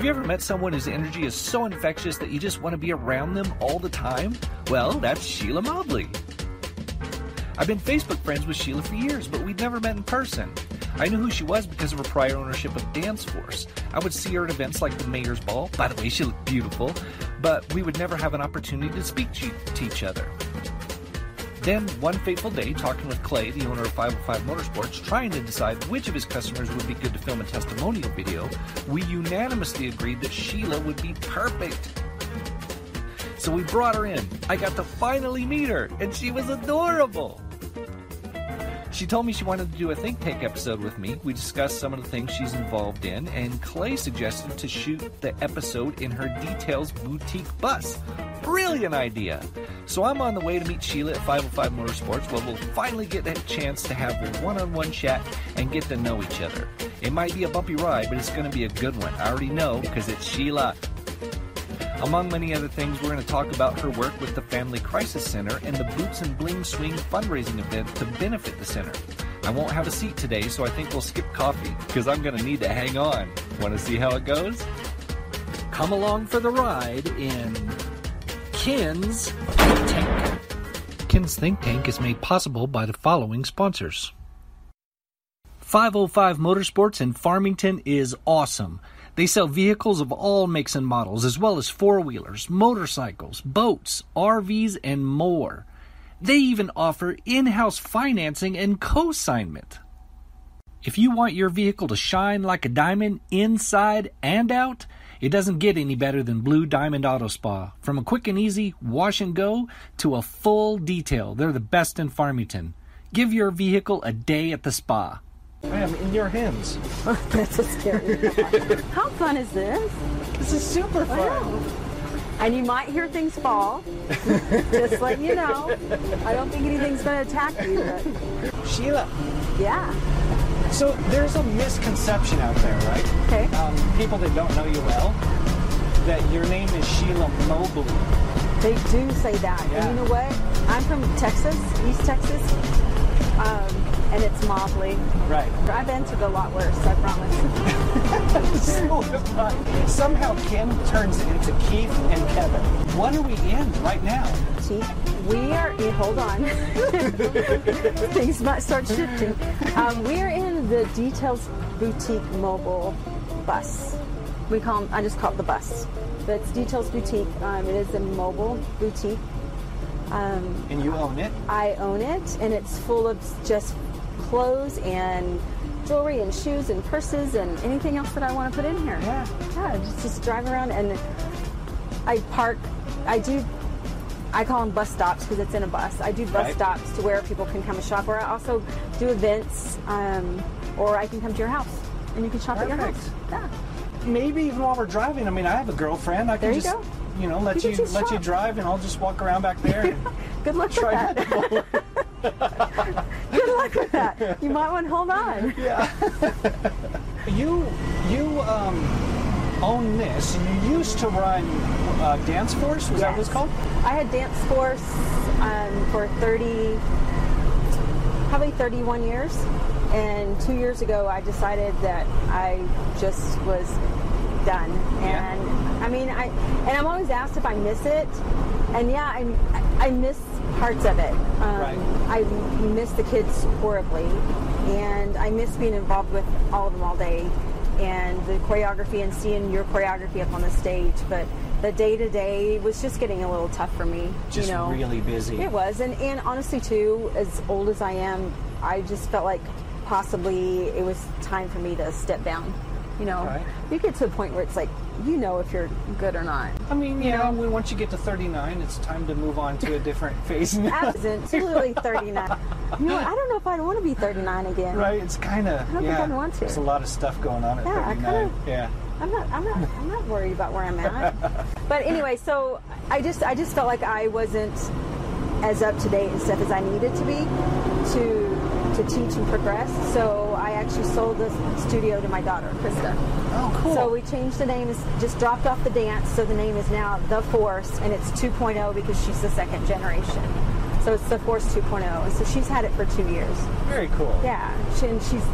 Have you ever met someone whose energy is so infectious that you just want to be around them all the time? Well, that's Sheila Mobley. I've been Facebook friends with Sheila for years, but we'd never met in person. I knew who she was because of her prior ownership of Dance Force. I would see her at events like the Mayor's Ball. By the way, she looked beautiful, but we would never have an opportunity to speak to each other. Then, one fateful day, talking with Clay, the owner of 505 Motorsports, trying to decide which of his customers would be good to film a testimonial video, we unanimously agreed that Sheila would be perfect. So we brought her in. I got to finally meet her, and she was adorable. She told me she wanted to do a think tank episode with me. We discussed some of the things she's involved in, and Clay suggested to shoot the episode in her Details boutique bus. Brilliant idea! So I'm on the way to meet Sheila at 505 Motorsports where we'll finally get that chance to have a one on one chat and get to know each other. It might be a bumpy ride, but it's going to be a good one. I already know because it's Sheila. Among many other things, we're going to talk about her work with the Family Crisis Center and the Boots and Bling Swing fundraising event to benefit the center. I won't have a seat today, so I think we'll skip coffee because I'm going to need to hang on. Want to see how it goes? Come along for the ride in Ken's Think Tank. Think Tank is made possible by the following sponsors 505 Motorsports in Farmington is awesome. They sell vehicles of all makes and models, as well as four wheelers, motorcycles, boats, RVs, and more. They even offer in house financing and co-signment. If you want your vehicle to shine like a diamond inside and out, it doesn't get any better than Blue Diamond Auto Spa. From a quick and easy wash and go to a full detail, they're the best in Farmington. Give your vehicle a day at the spa. I am in your hands. Oh, that's a scary. How fun is this? This is super fun. And you might hear things fall. Just let you know. I don't think anything's going to attack you. But Sheila, yeah. So there's a misconception out there, right? Okay. Um, people that don't know you well, that your name is Sheila Mobley. They do say that. Yeah. And you know what? I'm from Texas, East Texas. Um, and it's Mobley. Right. I've answered a lot worse, I promise. so. Somehow Ken turns into Keith and Kevin. What are we in right now? See, we are in, hold on. Things might start shifting. Um, we are in the Details Boutique mobile bus. We call 'em- I just call it the bus. But it's Details Boutique. Um, it is a mobile boutique. Um, And you own it? I own it, and it's full of just clothes and jewelry and shoes and purses and anything else that I want to put in here. Yeah. Yeah, just, just drive around and I park. I do. I call them bus stops because it's in a bus. I do bus Right. stops to where people can come and shop. Or I also do events, um, or I can come to your house and you can shop at your house. Yeah. Maybe even while we're driving. I mean, I have a girlfriend. I can There you just, go. you know, let You you, let you drive, and I'll just walk around back there. Good luck try with that. Good luck with that. You might want to hold on. Yeah. you you um, own this, you used to run uh, Dance Force. Was that what it's Yes. called? I had dance force um, for 30, probably 31 years. And two years ago, I decided that I just was done. Yeah. And I mean, I and I'm always asked if I miss it. And yeah, I, I miss parts of it. Um, Right. I miss the kids horribly. And I miss being involved with all of them all day and the choreography and seeing your choreography up on the stage. But the day to day was just getting a little tough for me. Just you know? really busy. It was, and, and honestly, too, as old as I am, I just felt like possibly it was time for me to step down. You know, Right. you get to a point where it's like, you know, if you're good or not. I mean, You yeah. know? when- Once you get to 39, it's time to move on to a different phase. Absolutely 39. You know, I don't know if I'd want to be 39 again. Right, it's kind of I don't yeah. think I'd want to. There's a lot of stuff going on at Yeah, I 39. kinda- yeah. I'm not, I'm not, I'm not worried about where I'm at. but anyway, so I just, I just felt like I wasn't as up to date and stuff as I needed to be to to teach and progress. So I actually sold the studio to my daughter, Krista. Oh, cool. So we changed the name, is just dropped off the dance, so the name is now The Force, and it's 2.0 because she's the second generation. So it's The Force 2.0, so she's had it for two years. Very cool. Yeah, she, and she's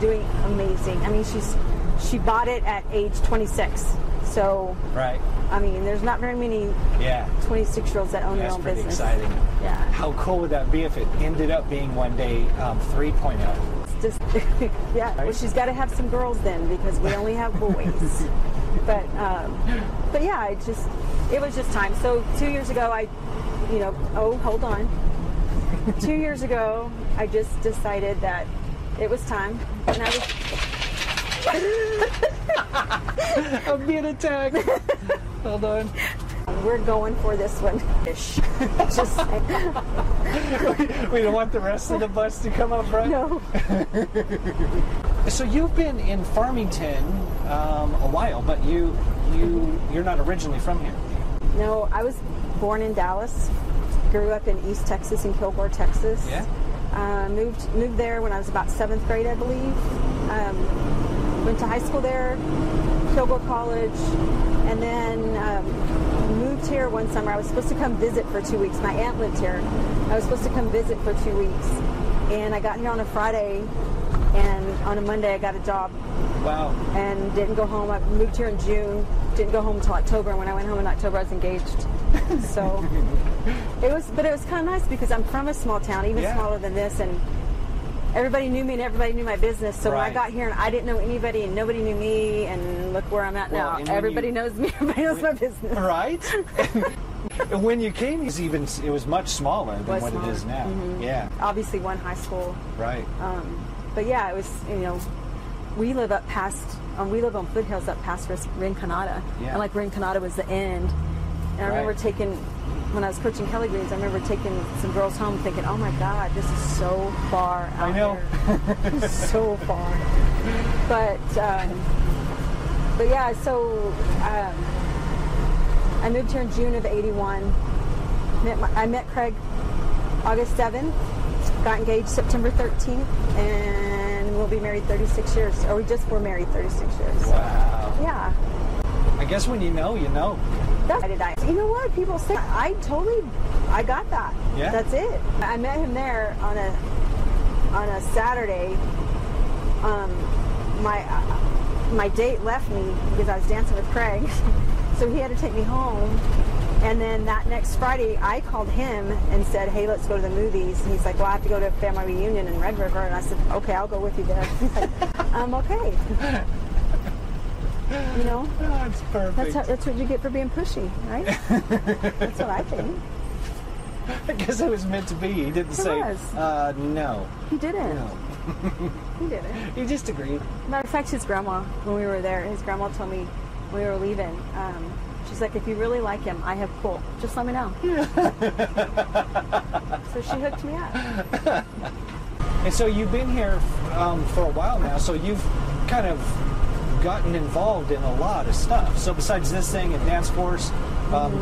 doing amazing. I mean, she's she bought it at age 26. So, Right. I mean, there's not very many Yeah. 26 year olds that own That's their own pretty business. exciting. Yeah. How cool would that be if it ended up being one day um, 3.0? It's just, yeah. Well, she's got to have some girls then because we only have boys. but, um, but yeah, it just, it was just time. So two years ago, I, you know, oh, hold on. two years ago, I just decided that it was time, and I was I'm being attacked. Hold on. We're going for this one. Ish. Just We don't want the rest of the bus to come up front. no. So you've been in Farmington um, a while, but you you you're not originally from here. No, I was born in Dallas. Grew up in East Texas in Kilgore, Texas. Yeah. Uh, moved moved there when I was about seventh grade, I believe. Um, went to high school there, Kilgore College, and then um, moved here one summer. I was supposed to come visit for two weeks. My aunt lived here. I was supposed to come visit for two weeks, and I got here on a Friday, and on a Monday I got a job Wow. and didn't go home. I moved here in June, didn't go home until October. And when I went home in October, I was engaged. so it was, but it was kind of nice because I'm from a small town, even Yeah. smaller than this, and everybody knew me and everybody knew my business. So when I got here and I didn't know anybody and nobody knew me, and look where I'm at Well, now. Everybody you- knows me. Everybody knows my business. Right. and when you came, it was even it was much smaller than what it is smaller. now. Yeah. Obviously, one high school. Right. Um, but yeah, it was you know, we live up past, um, we live on foothills up past Rinconada, Yeah. and like Rinconada was the end. And I remember Right. taking, when I was coaching Kelly Greens, I remember taking some girls home, thinking, "Oh my God, this is so far out I know. here. So far." But um, but yeah, so um, I moved here in June of '81. Met my, I met Craig August 7th, got engaged September 13th, and we'll be married 36 years. Or we just were married 36 years. Wow. Yeah. I guess when you know, you know. That's did I. You know what? People say I totally, I got that. Yeah? That's it. I met him there on a on a Saturday. Um, my uh, my date left me because I was dancing with Craig, so he had to take me home. And then that next Friday, I called him and said, "Hey, let's go to the movies." And he's like, "Well, I have to go to a family reunion in Red River." And I said, "Okay, I'll go with you there." He's like, "I'm okay." You know. That's perfect. That's, how, that's what you get for being pushy, right? that's what I think. I guess it was meant to be. He didn't say, was. uh, no. He didn't. No. He didn't. He just agreed. Matter of fact, his grandma, when we were there, his grandma told me we were leaving, um, she's like, if you really like him, I have pull. Just let me know. so she hooked me up. And so you've been here um, for a while now, so you've kind of gotten involved in a lot of stuff. So besides this thing and dance force, um,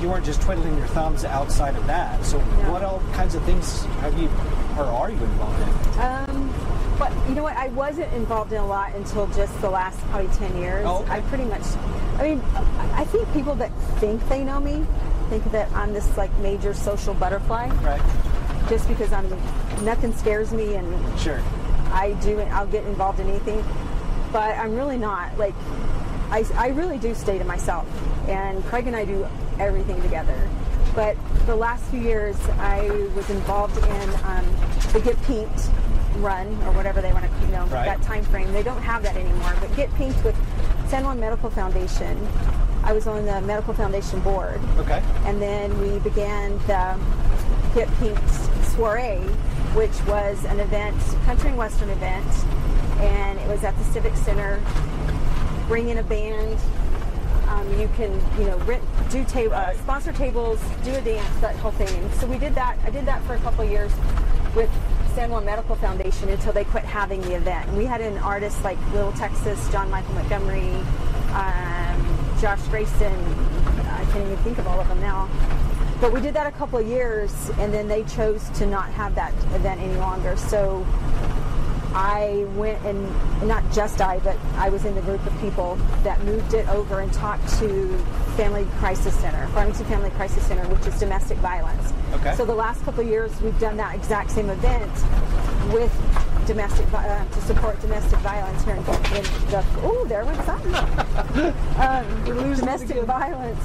you weren't just twiddling your thumbs outside of that. So No. what all kinds of things have you, or are you involved in? Um, but you know what? I wasn't involved in a lot until just the last probably 10 years. Oh, okay. I pretty much, I mean, I think people that think they know me think that I'm this like major social butterfly Right. just because I'm, nothing scares me and Sure. I do I'll get involved in anything, but I'm really not. Like I, I really do stay to myself, and Craig and I do everything together. But the last few years, I was involved in um, the Get Pinked run or whatever they want to, you know, Right. that time frame. They don't have that anymore. But Get Pinked with San Juan Medical Foundation. I was on the Medical Foundation board. Okay. And then we began the Get Pink Soiree, which was an event, country and western event, and it was at the Civic Center. Bring in a band. Um, you can, you know, rent, do table, uh, sponsor tables, do a dance, that whole thing. So we did that. I did that for a couple years with San Juan Medical Foundation until they quit having the event. And we had an artist like Little Texas, John Michael Montgomery, um, Josh Gracin. I can't even think of all of them now. But we did that a couple of years, and then they chose to not have that event any longer. So I went and not just I, but I was in the group of people that moved it over and talked to Family Crisis Center, Farmington Family Crisis Center, which is domestic violence. Okay. So the last couple years, we've done that exact same event with domestic uh, to support domestic violence here in, in the. Oh, there went something. um, domestic violence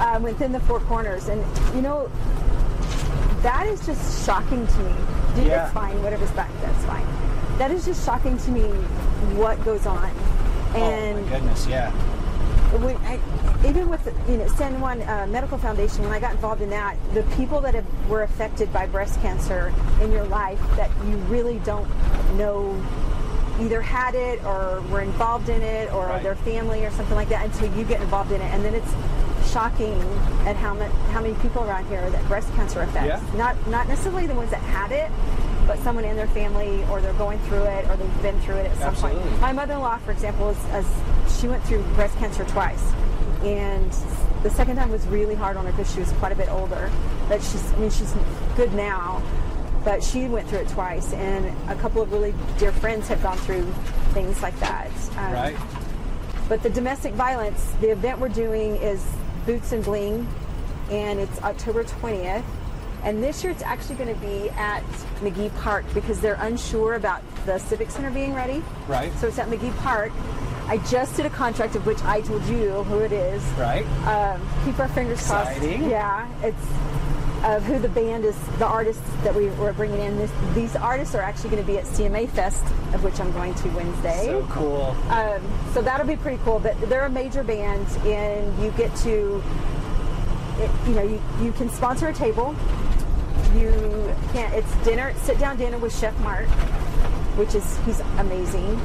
um, within the four corners, and you know that is just shocking to me. Dude, Yeah. That's fine. Whatever's back, that's fine. That is just shocking to me. What goes on, and oh my goodness, yeah. when I, even with you know San Juan uh, Medical Foundation, when I got involved in that, the people that have, were affected by breast cancer in your life that you really don't know either had it or were involved in it or Right. their family or something like that until you get involved in it, and then it's shocking at how many how many people around here that breast cancer affects. Yeah. Not not necessarily the ones that had it. But someone in their family, or they're going through it, or they've been through it at some Absolutely. point. My mother-in-law, for example, is, is she went through breast cancer twice, and the second time was really hard on her because she was quite a bit older. But she's, I mean, she's good now, but she went through it twice, and a couple of really dear friends have gone through things like that. Um, Right. But the domestic violence, the event we're doing is Boots and Bling, and it's October 20th. And this year it's actually going to be at McGee Park because they're unsure about the Civic Center being ready. Right. So it's at McGee Park. I just did a contract of which I told you who it is. Right. Um, keep our fingers crossed. Exciting. Yeah, it's of who the band is, the artists that we were bringing in. This, these artists are actually going to be at CMA Fest, of which I'm going to Wednesday. So cool. Um, so that'll be pretty cool. But they're a major band, and you get to, it, you know, you, you can sponsor a table. You can't. It's dinner, sit down dinner with Chef Mark, which is he's amazing.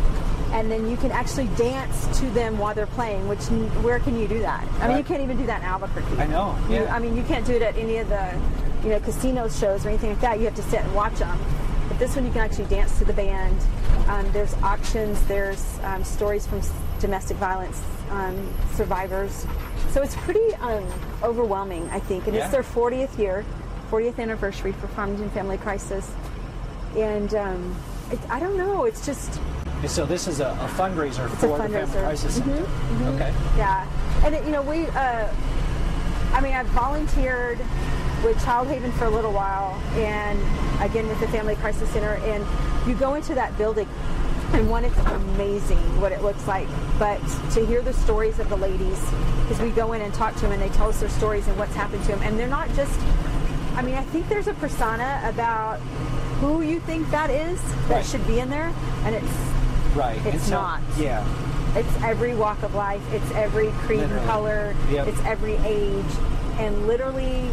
And then you can actually dance to them while they're playing. Which where can you do that? I mean, you can't even do that in Albuquerque. I know, You- yeah. I mean, you can't do it at any of the, you know, casino shows or anything like that. You have to sit and watch them. But this one, you can actually dance to the band. Um, there's auctions. There's um, stories from domestic violence um, survivors. So it's pretty um, overwhelming, I think. And Yeah. it's their 40th year, 40th anniversary for Farmington Family Crisis. And um, it, I don't know. It's just So this is a, a fundraiser a for the Family fundraiser. Mm-hmm, Crisis Center. Okay. Yeah, and it, you know we. Uh, I mean, I've volunteered with Child Haven for a little while, and again with the Family Crisis Center. And you go into that building, and one, it's amazing what it looks like. But to hear the stories of the ladies, because we go in and talk to them, and they tell us their stories and what's happened to them, and they're not just. I mean, I think there's a persona about who you think that is that Right. should be in there, and it's Right. It's not. Yeah. it's every walk of life. It's every creed and Literally. color. Yep. It's every age. And literally,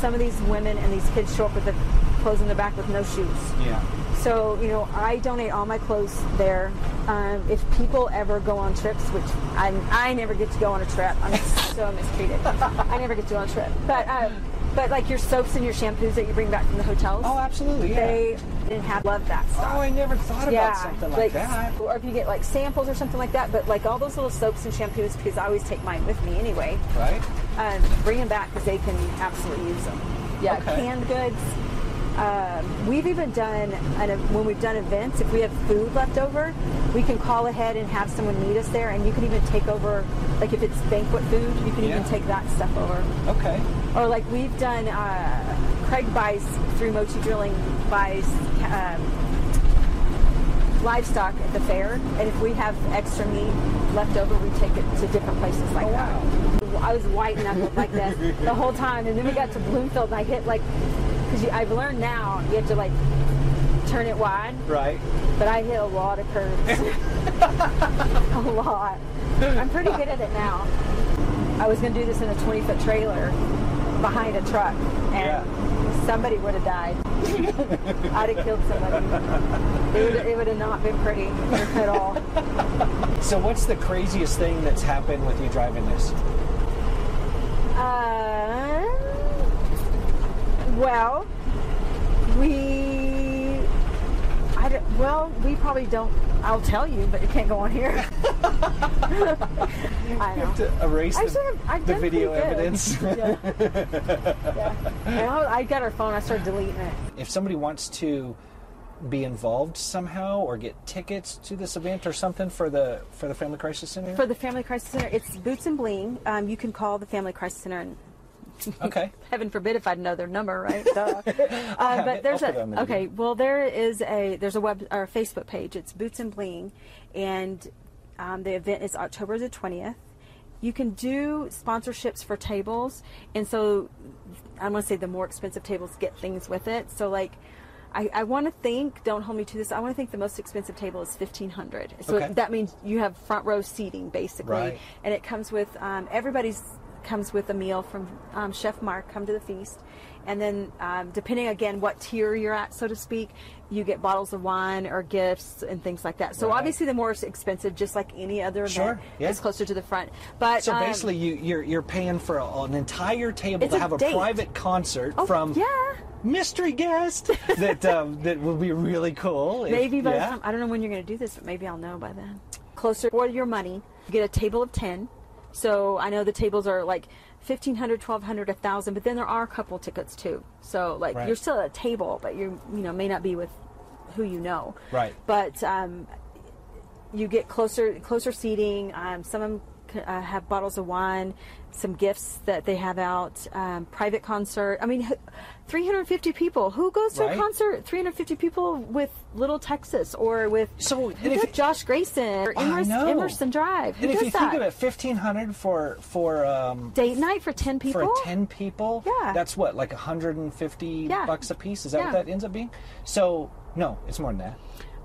some of these women and these kids show up with the clothes in their back with no shoes. Yeah. So, you know, I donate all my clothes there. Um, if people ever go on trips, which I, I never get to go on a trip, I'm so mistreated. I never get to go on a trip. But, um, but like your soaps and your shampoos that you bring back from the hotels, Oh, absolutely. Yeah. they didn't have love that stuff oh, I never thought about something like, that. Or if you get like samples or something like that, but like all those little soaps and shampoos, because I always take mine with me anyway. Right. Um, bring them back because they can absolutely use them. Yeah, Okay. canned goods. Um, we've even done, an, when we've done events, if we have food left over, we can call ahead and have someone meet us there, and you can even take over, like if it's banquet food, you can Yeah. even take that stuff over. Okay. Or like we've done, uh, Craig buys through Mochi Drilling buys um, livestock at the fair, and if we have extra meat left over, we take it to different places like Oh, that. I was white knuckled like this the whole time, and then we got to Bloomfield, and I hit like, because I've learned now you have to like turn it wide, Right. but I hit a lot of curves, a lot. I'm pretty good at it now. I was going to do this in a 20 foot trailer behind a truck, and Yeah. somebody would have died. I'd have killed somebody. It would, have not been pretty at all. So what's the craziest thing that's happened with you driving this? Um, well, we. I don't, well, we probably don't. I'll tell you, but you can't go on here. I know. To erase I the, sort of, I've the done video pretty good. evidence. yeah. yeah. And I, I got her phone. I started deleting it. if somebody wants to be involved somehow or get tickets to this event or something for the for the Family Crisis Center? For the Family Crisis Center, it's Boots and Bling. Um, you can call the Family Crisis Center and Okay. Heaven forbid if I'd know their number, right? Duh. uh, but there's I'll put it a okay. Well, there is a there's a web or a Facebook page. It's Boots and Bling, and um, the event is October the twentieth. You can do sponsorships for tables, and so I want to say the more expensive tables get things with it. So like. I, I want to think. Don't hold me to this. I want to think the most expensive table is fifteen hundred. So Okay. that means you have front row seating basically, Right. and it comes with um, everybody's comes with a meal from um, Chef Mark. Come to the feast, and then um, depending again what tier you're at, so to speak, you get bottles of wine or gifts and things like that. So Right. obviously, the more expensive, just like any other Sure, event, yeah. is closer to the front. But So um, basically, you, you're you're paying for a, an entire table to a have a date. private concert oh, from yeah. mystery guest that um, that will be really cool. if- Maybe by yeah. the time I don't know when you're going to do this, but maybe I'll know by then. Closer for your money, you get a table of ten. So I know the tables are like 1500 1200 1000 but then there are a couple tickets too so like Right. you're still at a table but you you know may not be with who you know Right. but um, you get closer closer seating um, some of them c- uh, have bottles of wine some gifts that they have out um, private concert i mean 350 people who goes to Right. a concert 350 people with little texas or with So, and if josh gracin or emerson, emerson drive who And if you that think of it, fifteen hundred for for um, date night for 10 people for ten people, Yeah. that's what like hundred and fifty Yeah. bucks a piece. Is that Yeah. what that ends up being? So no, it's more than that.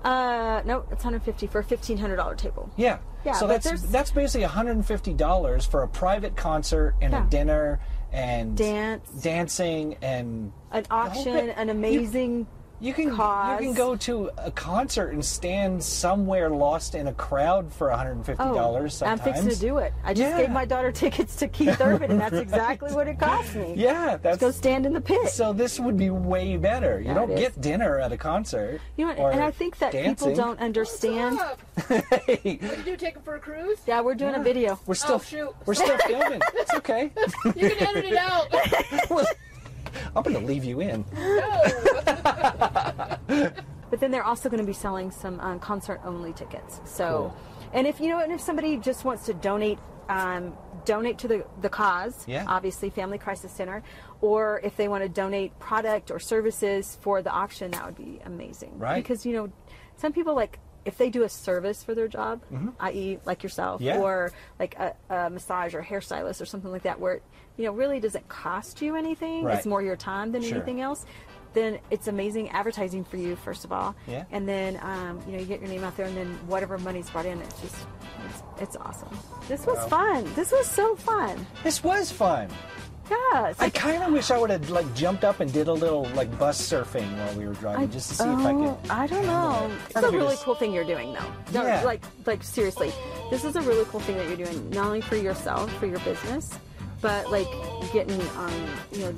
Uh no it's 150 for a $1500 table Yeah. Yeah, so that's there's- that's basically $150 for a private concert and Yeah. a dinner and Dance. dancing and an auction an amazing you can cause. you can go to a concert and stand somewhere lost in a crowd for $150 Oh, I'm fixing to do it. I just Yeah. gave my daughter tickets to Keith Urban, and that's exactly what it cost me. Yeah, that's Go stand in the pit. so this would be way better. You Yeah, don't it is. get dinner at a concert. you know, or and I think that dancing. people don't understand. Hey, What did you take him for a cruise? Yeah, we're doing a video. we're still Oh, shoot. we're still filming. It's okay. You can edit it out. I'm gonna leave you in. But then they're also going to be selling some um, concert-only tickets. So, and if you know, and if somebody just wants to donate, um, donate to the the cause, Yeah. obviously Family Crisis Center, or if they want to donate product or services for the auction, that would be amazing. Right. Because you know, some people like if they do a service for their job, i.e., like yourself, Mm-hmm. Yeah. or like a, a massage or hairstylist or something like that, where it, you know really doesn't cost you anything. Right. It's more your time than Sure. anything else. Then it's amazing advertising for you, first of all. Yeah. And then um, you know you get your name out there, and then whatever money's brought in, it's just it's, it's awesome. This was fun. This was so fun. This was fun. Yeah. I like, kind of wish I would have like jumped up and did a little like bus surfing while we were driving, just to see if I oh, could. I don't know. It's Part a really cool thing you're doing, though. No, Yeah. Like, like seriously, this is a really cool thing that you're doing, not only for yourself, for your business, but like getting, um, you know,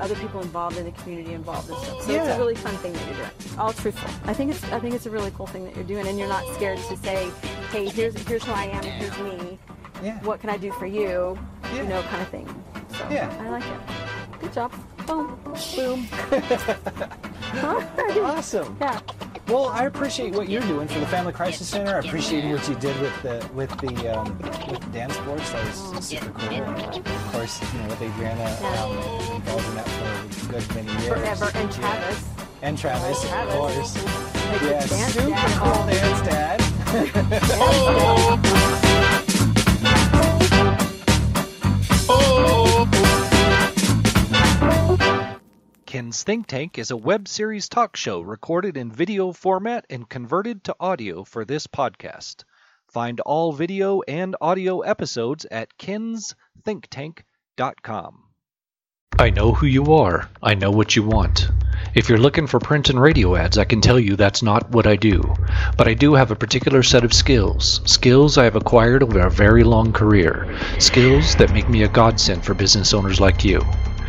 other people involved in the community involved and stuff. So it's a really fun thing that you're doing. All truthful. I think it's, I think it's a really cool thing that you're doing, and you're not scared to say, hey, here's here's who I am, here's me. Yeah. What can I do for you? Yeah. You know, kind of thing. So Yeah. I like it. Good job. Boom. Boom. Awesome. Yeah. Well, I appreciate what you're doing for the Family Crisis Center. I appreciate what you did with the with the um, with the Dance Force. That was super cool. And of course, you know with Adriana um, involved in that for a good many years. Forever. And Yeah. Travis. And Travis, Travis. of course. Like the Yeah, dance super dad. cool dance dad. Ken's Think Tank is a web series talk show recorded in video format and converted to audio for this podcast. Find all video and audio episodes at kensthinktank.com. I know who you are. I know what you want. If you're looking for print and radio ads, I can tell you that's not what I do. But I do have a particular set of skills. Skills I have acquired over a very long career. Skills that make me a godsend for business owners like you.